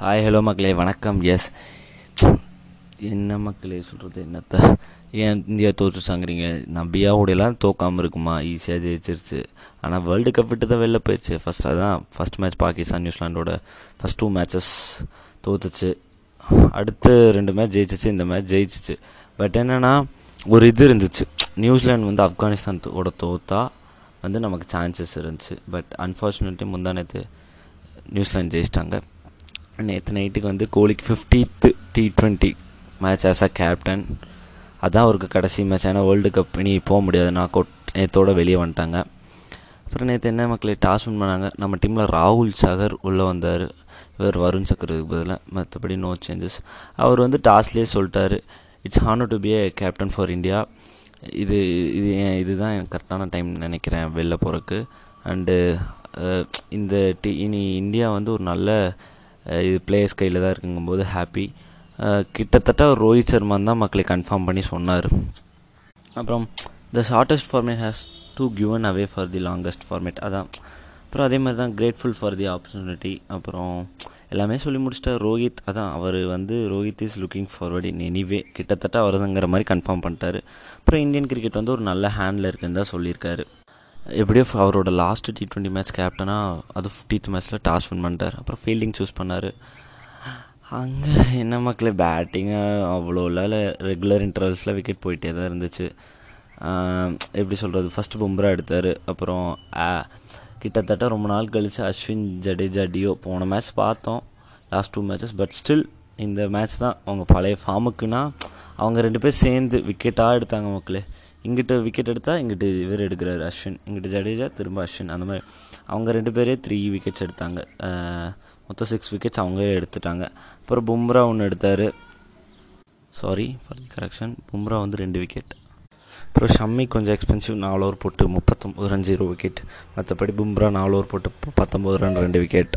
Hi hello மக்களே வணக்கம். S என்ன மக்களே சொல்கிறது என்னத்த? ஏன் இந்தியா தோற்றுச்சாங்கிறீங்க? நான் பியாவோடையெல்லாம் தோக்காமல் இருக்குமா? ஈஸியாக ஜெயிச்சிருச்சு. ஆனால் வேர்ல்டு கப் விட்டு தான் வெளில போயிடுச்சு. ஃபஸ்ட் அதான் ஃபஸ்ட் மேட்ச் பாகிஸ்தான் நியூசிலாண்டோட ஃபஸ்ட் டூ மேட்சஸ் தோத்துச்சு. அடுத்து ரெண்டு மேட்ச் ஜெயிச்சிச்சு இந்த மேட்ச் ஜெயிச்சிச்சு. பட் என்னென்னா ஒரு இது இருந்துச்சு. நியூசிலாந்து வந்து ஆப்கானிஸ்தானோட தோத்தா வந்து நமக்கு சான்சஸ் இருந்துச்சு. பட் அன்ஃபார்ச்சுனேட்லி முந்தானத்து நியூசிலாந்து ஜெயிச்சிட்டாங்க. நேற்று நைட்டுக்கு வந்து கோலிக்கு fiftieth T twenty match as a captain அதான் அவருக்கு கடைசி மேட்ச் ஆனால் வேர்ல்டு கப் இனி போக முடியாது. நாக் அவுட் நேற்றோடு வெளியே வந்துட்டாங்க. அப்புறம் நேற்று என்ன மக்களே டாஸ் வின் பண்ணாங்க. நம்ம டீமில் ராகுல் சகர் உள்ளே வந்தார். இவர் வருண் சக்கருக்கு பதிலாக மற்றபடி நோ சேஞ்சஸ் அவர் வந்து டாஸ்லேயே சொல்லிட்டார். It's honour to be a captain for India இது இது ஏன் இதுதான் எனக்கு கரெக்டான டைம் நினைக்கிறேன் வெளில போகிறக்கு அண்டு uh, இந்த டி இனி இந்தியா வந்து ஒரு நல்ல இது பிளேயர்ஸ் கையில் தான் இருக்குங்கும்போது ஹாப்பி கிட்டத்தட்ட ரோஹித் சர்மான் தான் மக்களை கன்ஃபார்ம் பண்ணி சொன்னார். அப்புறம் the shortest format has to given away for the longest format அதான் அப்புறம் அதே மாதிரி தான் கிரேட்ஃபுல் ஃபார் தி ஆப்பர்ச்சுனிட்டி அப்புறம் எல்லாமே சொல்லி முடிச்சிட்டா ரோஹித். அதான் அவர் வந்து Rohit is looking forward in anyway கிட்டத்தட்ட அவர்தாங்கிற மாதிரி கன்ஃபார்ம் பண்ணிட்டாரு. அப்புறம் இந்தியன் கிரிக்கெட் வந்து ஒரு நல்ல ஹேண்டில் இருக்குன்னு தான் சொல்லியிருக்காரு. எப்படியோ அவரோட லாஸ்ட் டி ட்வெண்ட்டி மேட்ச் கேப்டனாக அது ஃபிஃப்டீத் மேட்ச்சில் டாஸ் வின் பண்ணிட்டார். அப்புறம் ஃபீல்டிங் சூஸ் பண்ணார். அங்கே என்ன மக்களே பேட்டிங்கு அவ்வளோ இல்லை. ரெகுலர் இன்டர்வல்ஸில் விக்கெட் போயிட்டே தான் இருந்துச்சு. எப்படி சொல்கிறது ஃபஸ்ட்டு பும்ரா எடுத்தார். அப்புறம் கிட்டத்தட்ட ரொம்ப நாள் கழித்து அஸ்வின் ஜடேஜா டியோ போன மேட்ச் பார்த்தோம். Last two matches but still இந்த மேட்ச் தான். அவங்க பழைய ஃபார்முக்குன்னா அவங்க ரெண்டு பேர் சேர்ந்து விக்கெட்டாக எடுத்தாங்க மக்களே. இங்கிட்ட விக்கெட் எடுத்தால் இங்கிட்டு இவர் எடுக்கிறார் அஸ்வின். இங்கிட்டு ஜடேஜா திரும்ப அஸ்வின். அந்த மாதிரி அவங்க ரெண்டு பேரே த்ரீ விக்கெட்ஸ் எடுத்தாங்க. மொத்தம் சிக்ஸ் விக்கெட்ஸ் அவங்களே எடுத்துட்டாங்க. அப்புறம் பும்ரா ஒன்று எடுத்தார். Sorry for the correction Bumrah வந்து ரெண்டு விக்கெட் அப்புறம் ஷம்மி கொஞ்சம் எக்ஸ்பென்சிவ் நாலு ஓவர் போட்டு முப்பத்தொம்பது ரன் ஜீரோ விக்கெட் மற்றபடி பும்ரா நாலு ஓவர் போட்டு பத்தொம்பது ரன் ரெண்டு விக்கெட்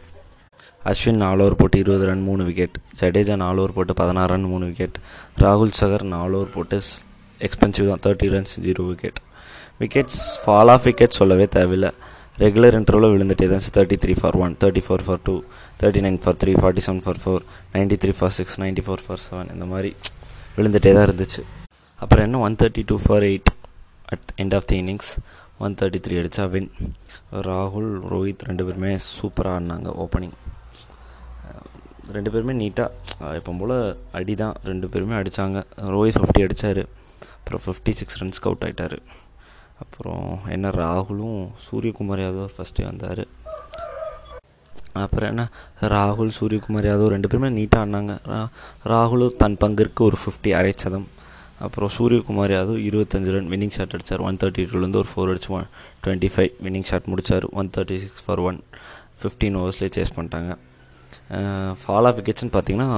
அஸ்வின் நாலு ஓவர் போட்டு இருபது ரன் மூணு விக்கெட் ஜடேஜா நாலு ஓவர் போட்டு பதினாறு ரன் மூணு விக்கெட் ராகுல் சகர் நாலு ஓவர் போட்டு எக்ஸ்பென்சிவ் தான். Thirty runs zero wicket wickets fall of wicket சொல்லவே தேவையில்லை. ரெகுலர் இன்டர்வில் விழுந்துட்டே தான். Thirty three for one thirty four for two thirty nine for three forty seven for four ninety three for six ninety four for seven இந்த மாதிரி விழுந்துட்டே தான் இருந்துச்சு. அப்புறம் என்ன? One thirty two for eight at end of the innings one thirty three அடித்தா win ராகுல் ரோஹித் ரெண்டு பேருமே சூப்பராக ஆடினாங்க ஓப்பனிங் ரெண்டு பேருமே நீட்டாக எப்போ போல் அடி தான் ரெண்டு பேருமே அடித்தாங்க ரோஹித் ஃபிஃப்டி அடித்தார் அப்புறம் ஃபிஃப்டி சிக்ஸ் ரன்ஸ்க்கு அவுட் ஆகிட்டார் அப்புறம் என்ன ராகுலும் சூரியகுமார் யாதவ் ஃபஸ்ட்டே வந்தார். அப்புறம் என்ன ராகுல் சூரியகுமார் யாதவ் ரெண்டு பேருமே நீட்டாக ஆனாங்க ராகுலும் தன் பங்கிற்கு ஒரு ஃபிஃப்டி அரை சதம். அப்புறம் சூரியகுமார் யாதவ் இருபத்தஞ்சு ரன் வின்னிங் ஷாட் அடித்தார் ஒன் தேர்ட்டி டூலேருந்து ஒரு ஃபோர் அடிச்சு one twenty five winning shot முடித்தார் one thirty six for one fifteen ஓவர்ஸ்லேயே chase பண்ணிட்டாங்க ஃபாலோ ஆஃப் விக்கெட்ஸ்னு பார்த்தீங்கன்னா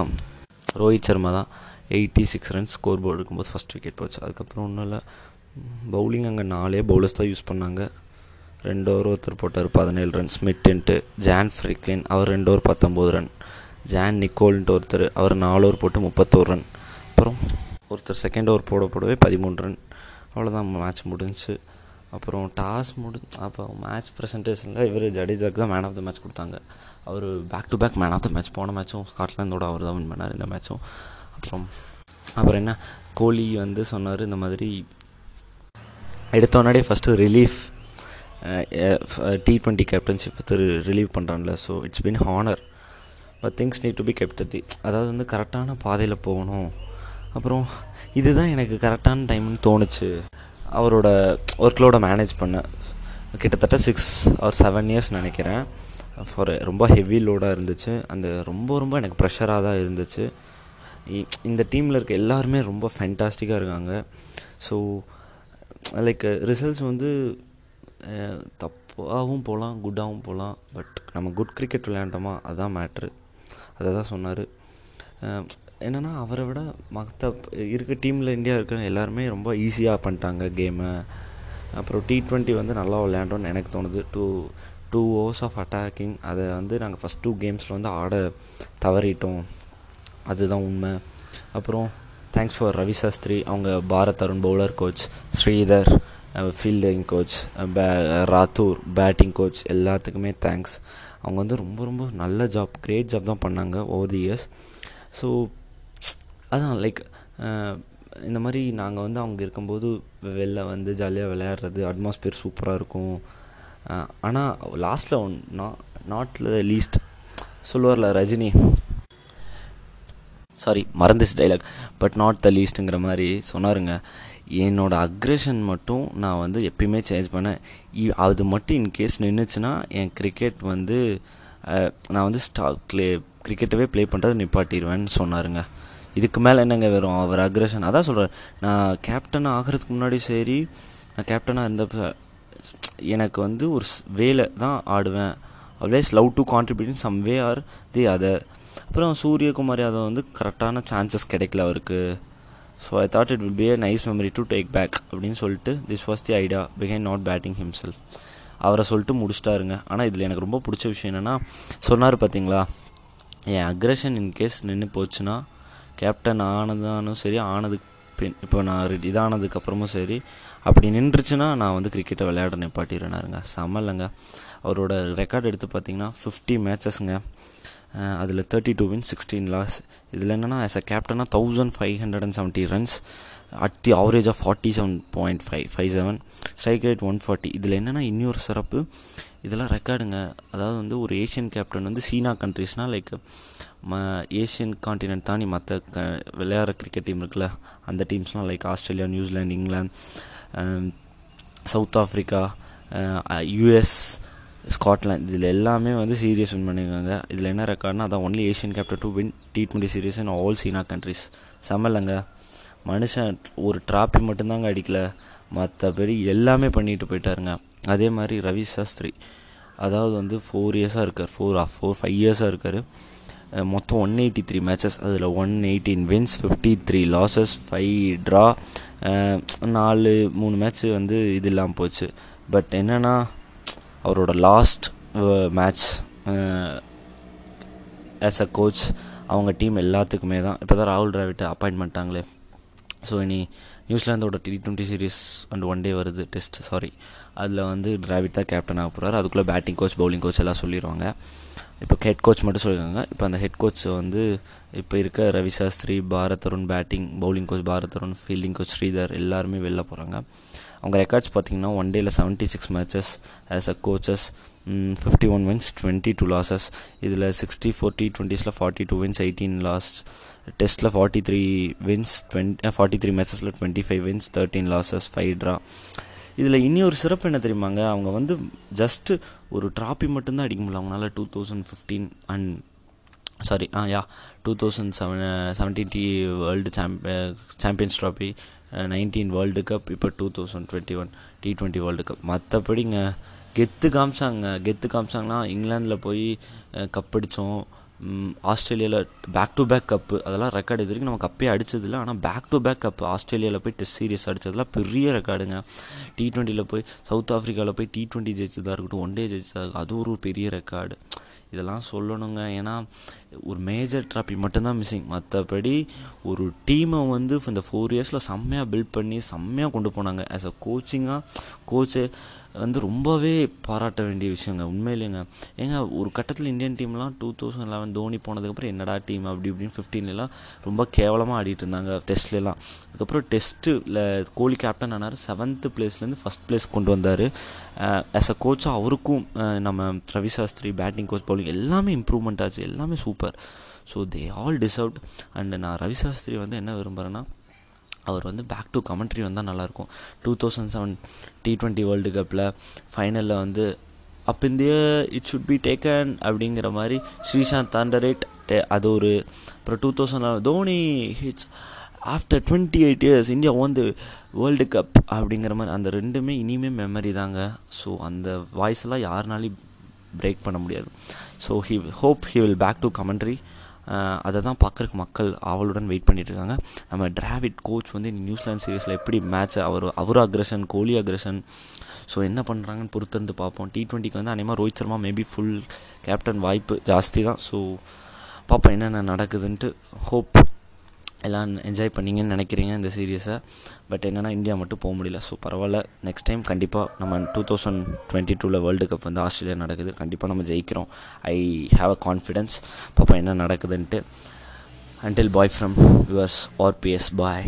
ரோஹித் சர்மா தான். Eighty six runs score board இருக்கும்போது ஃபஸ்ட் விக்கெட் போச்சு. அதுக்கப்புறம் ஒன்றும் இல்லை. பவுலிங் அங்கே நாலே பவுலர்ஸ் தான் யூஸ் பண்ணாங்க. ரெண்டு ஓவர் ஒருத்தர் போட்டார் பதினேழு ரன் ஸ்மிட்டுன்ட்டு ஜான் ஃப்ரிக்லின் அவர் ரெண்டு ஓவர் பத்தொம்போது ரன் ஜான் நிக்கோல்ன்ட்டு ஒருத்தர் அவர் நாலு ஓவர் போட்டு முப்பத்தோரு ரன் அப்புறம் ஒருத்தர் செகண்ட் ஓவர் போட போடவே பதிமூணு ரன் அவ்வளோதான் மேட்ச் முடிஞ்சு. அப்புறம் டாஸ் முடி அப்போ மேட்ச் ப்ரெசன்டேஷனில் இவர் ஜடேஜாக்கு தான் மேன் ஆஃப் த மேட்ச் கொடுத்தாங்க. அவர் back to back man of the match போன மேட்சும் ஸ்காட்லாந்தோட அவர் தான் வின் பண்ணார் இந்த மேட்சும் அப்புறம் அப்புறம் என்ன? கோலி வந்து சொன்னார் இந்த மாதிரி எடுத்தோடனே first relief T twenty captainship relieve பண்ணுறான்ல so it's been honour but things need to be கெப்டதி அதாவது வந்து கரெக்டான பாதையில் போகணும். அப்புறம் இதுதான் எனக்கு கரெக்டான டைம்னு தோணுச்சு. அவரோட ஒர்க்லோட மேனேஜ் பண்ண. கிட்டத்தட்ட சிக்ஸ் ஆர் செவன் இயர்ஸ் நினைக்கிறேன். ஃபார் ரொம்ப ஹெவி லோடாக இருந்துச்சு. அந்த ரொம்ப ரொம்ப எனக்கு ப்ரெஷராக தான் இருந்துச்சு. இந்த டீமில் இருக்க எல்லாருமே ரொம்ப ஃபேண்டாஸ்டிக்காக இருக்காங்க. ஸோ லைக் ரிசல்ட்ஸ் வந்து தப்பாகவும் போகலாம் குட்டாகவும் போகலாம் பட் நம்ம குட் கிரிக்கெட் விளையாண்டோமா அதுதான் மேட்ரு அதை தான் சொன்னார் என்னென்னா அவரை விட மற்ற இருக்க டீமில் இந்தியா இருக்கிற எல்லாருமே ரொம்ப ஈஸியாக பண்ணிட்டாங்க கேமை அப்புறம் டி ட்வெண்ட்டி வந்து நல்லா விளையாண்டோன்னு எனக்கு தோணுது. Two two overs of attacking அதை வந்து நாங்கள் ஃபஸ்ட் டூ கேம்ஸில் வந்து ஆட தவறிட்டோம். அதுதான் உண்மை. அப்புறம் தேங்க்ஸ் ஃபார் ரவி சாஸ்திரி அவங்க Bharat Arun bowler coach Sridhar fielding coach பே ராத்தூர் பேட்டிங் கோச் எல்லாத்துக்குமே தேங்க்ஸ் அவங்க வந்து ரொம்ப ரொம்ப நல்ல ஜாப் கிரேட் ஜாப் தான் பண்ணாங்க ஓவர் தி இயர்ஸ் ஸோ அதான் லைக் இந்த மாதிரி நாங்கள் வந்து அவங்க இருக்கும்போது வெளில வந்து ஜாலியாக விளையாடுறது அட்மாஸ்பியர் சூப்பராக இருக்கும். ஆனால் லாஸ்ட்டில் ஒன் நாட் நாட்டில் லீஸ்ட் சொல்லுவார்ல ரஜினி சாரி மறந்துச்சு டைலாக் பட் நாட் த லீஸ்ட்டுங்கிற மாதிரி சொன்னாருங்க. என்னோடய அக்ரெஷன் மட்டும் நான் வந்து எப்பயுமே சேஞ்ச் பண்ணேன். அது மட்டும் இன்கேஸ் நின்றுச்சுன்னா என் கிரிக்கெட் வந்து நான் வந்து ஸ்டா க்ளே கிரிக்கெட்டவே ப்ளே பண்ணுறது நிப்பாட்டிடுவேன்னு சொன்னாருங்க. இதுக்கு மேலே என்னங்க வரும் அவர் அக்ரெஷன் அதான் சொல்கிறேன் நான் கேப்டன் ஆகிறதுக்கு முன்னாடி சரி நான் கேப்டனாக இருந்த எனக்கு வந்து ஒரு வேலை தான் ஆடுவேன். Always love to contribute some way or the other அப்புறம் சூரியகுமார் யாதவ் வந்து கரெக்டான சான்சஸ் கிடைக்கல அவருக்கு. So I thought it will be a nice memory to take back அப்படின்னு சொல்லிட்டு this was the idea behind not batting himself அவரை சொல்லிட்டு முடிச்சிட்டாருங்க. ஆனால் இதில் எனக்கு ரொம்ப பிடிச்ச விஷயம் என்னென்னா சொன்னார் பார்த்தீங்களா என் அக்ரஷன் இன்கேஸ் நின்று போச்சுன்னா கேப்டன் ஆனதானும் சரி ஆனதுக்கு பின் இப்போ நான் இதானதுக்கப்புறமும் சரி அப்படி நின்றுச்சுன்னா நான் வந்து கிரிக்கெட்டை விளையாட நிப்பாட்டிடுறேனாருங்க செம்ம இல்லைங்க. அவரோட ரெக்கார்ட் எடுத்து பார்த்தீங்கன்னா ஃபிஃப்டி மேட்சஸ்ங்க அதில் thirty two win sixteen loss இதில் என்னென்னா ஆஸ் அ கேப்டனாக thousand five hundred and seventy runs at the average of forty seven point five five seven strike rate one forty இதில் என்னென்னா இன்னொரு சிறப்பு. இதெல்லாம் ரெக்கார்டுங்க அதாவது வந்து ஒரு ஏஷியன் கேப்டன் வந்து சீனா கண்ட்ரிஸ்னால் லைக் ம ஏஷியன் காண்டினென்ட் தாண்டி மற்ற க விளையாடுற கிரிக்கெட் டீம் இருக்குல்ல அந்த டீம்ஸ்லாம் like Australia New Zealand England South Africa US Scotland இதில் எல்லாமே வந்து சீரியஸ் வின் பண்ணியிருக்காங்க இதில் என்ன ரெக்கார்ட்னா அதான் only Asian captain to win T twenty series in all SENA countries செம்மலங்க மனுஷன் ஒரு ட்ராப்பி மட்டும்தாங்க அடிக்கல. மற்றபடி எல்லாமே பண்ணிட்டு போயிட்டாருங்க. அதே மாதிரி ரவி சாஸ்திரி. அதாவது வந்து ஃபோர் இயர்ஸாக இருக்கார். ஃபோர் ஃபோர் ஃபைவ் இயர்ஸாக இருக்கார். மொத்தம் ஒன் எயிட்டி த்ரீ மேட்சஸ் அதில் one eighteen wins fifty three losses five draw நாலு மூணு மேட்ச்சு வந்து இது இல்லாமல் போச்சு. பட் என்னென்னா அவரோட last match as a coach அவங்க டீம் எல்லாத்துக்குமே தான். இப்போ தான் ராகுல் டிராவிட்டை அப்பாயின்ட் பண்ணிட்டாங்களே. ஸோ இனி நியூசிலாந்தோட T twenty series and one day வருது டெஸ்ட் சாரி அதில் வந்து டிராவிட் தான் கேப்டன் ஆக போகிறார் அதுக்குள்ளே பேட்டிங் கோச் பவுலிங் கோச் எல்லாம் சொல்லிடுவாங்க இப்போ ஹெட் கோச் மட்டும் சொல்லியிருக்காங்க இப்போ அந்த ஹெட் கோச் வந்து இப்போ இருக்க Ravi Shastri Bharat Arun batting bowling coach Bharat Arun fielding coach Sridhar எல்லாருமே வெளில போகிறாங்க அவங்க ரெக்கார்ட்ஸ் பார்த்தீங்கன்னா ஒன் டேயில் seventy six matches as a coaches fifty one wins twenty two losses இதில் sixty four T forty two wins eighteen loss டெஸ்ட்டில் forty three wins twenty forty three மேட்சஸில் twenty five wins thirteen losses five draw இதில் இனி ஒரு சிறப்பு என்ன தெரியுமாங்க? அவங்க வந்து ஜஸ்ட்டு ஒரு ட்ராபி மட்டும்தான் அடிக்க முடியல. அவங்களால two thousand fifteen and sorry ah yeah two thousand seven seventeen T world champion champions trophy nineteen world cup இப்போ two thousand twenty one T twenty world cup மற்றபடிங்க கெத்து காமிச்சாங்க. கெத்து காமிச்சாங்கன்னா இங்கிலாந்தில் போய் கப் அடித்தோம் ஆஸ்திரேலியாவில் பேக் டு பேக் கப்பு அதெல்லாம் ரெக்கார்டு இது வரைக்கும் நம்ம கப்பே அடிச்சதில்ல. ஆனால் பேக் டு பேக் கப்பு ஆஸ்திரேலியாவில் போய் டெஸ்ட் சீரியஸ் அடித்ததெல்லாம் பெரிய ரெக்கார்டுங்க டி ட்வெண்ட்டியில் போய் சவுத் ஆஃப்ரிக்காவில் போய் டி ட்வெண்ட்டி ஜெயிச்சதாக இருக்கட்டும் ஒன் டே ஜெயிச்சதாக அது ஒரு பெரிய ரெக்கார்டு இதெல்லாம் சொல்லணுங்க. ஏன்னா ஒரு மேஜர் ட்ராஃபி மட்டும்தான் மிஸ்ஸிங் மற்றபடி ஒரு டீமை வந்து இந்த ஃபோர் இயர்ஸில் செம்மையாக பில்ட் பண்ணி செம்மையாக கொண்டு போனாங்க. ஆஸ் அ கோச்சிங்காக கோச்சு வந்து ரொம்பவே பாராட்ட வேண்டிய விஷயங்க. உண்மையிலேங்க. ஏங்க ஒரு கட்டத்தில் இந்தியன் டீம்லாம் டூ தௌசண்ட் லெவன் தோனி போனதுக்கப்புறம் என்னடா டீம் அப்படி இப்படின்னு ஃபிஃப்டீன்லாம் ரொம்ப கேவலமாக ஆடிட்டு இருந்தாங்க டெஸ்ட்லலாம். அதுக்கப்புறம் டெஸ்ட்டில் கோலி கேப்டன் ஆனார். செவன்த்து பிளேஸ்லேருந்து ஃபஸ்ட் பிளேஸ் கொண்டு வந்தார். ஆஸ் அ கோச்சாக அவருக்கும் நம்ம Ravi Shastri batting coach bowling எல்லாமே இம்ப்ரூவ்மெண்ட் ஆச்சு. எல்லாமே super so they all deserved and நான் ரவி சாஸ்திரி வந்து என்ன விரும்புகிறேன்னா அவர் வந்து பேக் டு கமெண்ட்ரி வந்தால் நல்லாயிருக்கும் two thousand seven T twenty world கப்பில் ஃபைனலில் வந்து அப் இந்திய இட் ஷுட் பி டேக்கன் அப்படிங்கிற மாதிரி ஸ்ரீசாந்த் தாண்டரேட் டே அது ஒரு அப்புறம் two thousand Dhoni hits after twenty eight years India won the world cup அப்படிங்கிற மாதிரி அந்த ரெண்டுமே இனிமே மெமரி தாங்க. ஸோ அந்த வாய்ஸ்லாம் யாருனாலையும் பிரேக் பண்ண முடியாது. So he hope he will back to commentary அதை தான் பார்க்குறக்கு மக்கள் ஆவலுடன் வெயிட் பண்ணிகிட்ருக்காங்க இருக்காங்க நம்ம டிராவிட் கோச் வந்து நியூசிலாந்து சீரீஸில் எப்படி மேட்ச் அவர் அவர் அக்ரஷன் கோலி அக்ரஷன் ஸோ என்ன பண்ணுறாங்கன்னு பொறுத்திருந்து பார்ப்போம். டி ட்வெண்ட்டிக்கு வந்து அதேமாதிரி Rohit Sharma maybe full captain வாய்ப்பு ஜாஸ்தி தான். ஸோ பார்ப்போம் என்னென்ன நடக்குதுன்ட்டு. ஹோப் எல்லாம் என்ஜாய் பண்ணீங்கன்னு நினைக்கிறீங்க இந்த சீரியஸை பட் என்னென்னா இந்தியா மட்டும் போக முடியல. ஸோ பரவாயில்ல. நெக்ஸ்ட் டைம் கண்டிப்பாக நம்ம டூ தௌசண்ட் டுவெண்ட்டி டூவில் வேர்ல்டு கப் வந்து ஆஸ்திரேலியா நடக்குது. கண்டிப்பாக நம்ம ஜெயிக்கிறோம். ஐ ஹாவ் அ கான்ஃபிடென்ஸ் பாப்பா என்ன நடக்குதுன்ட்டு. Until bye from yours RPS bye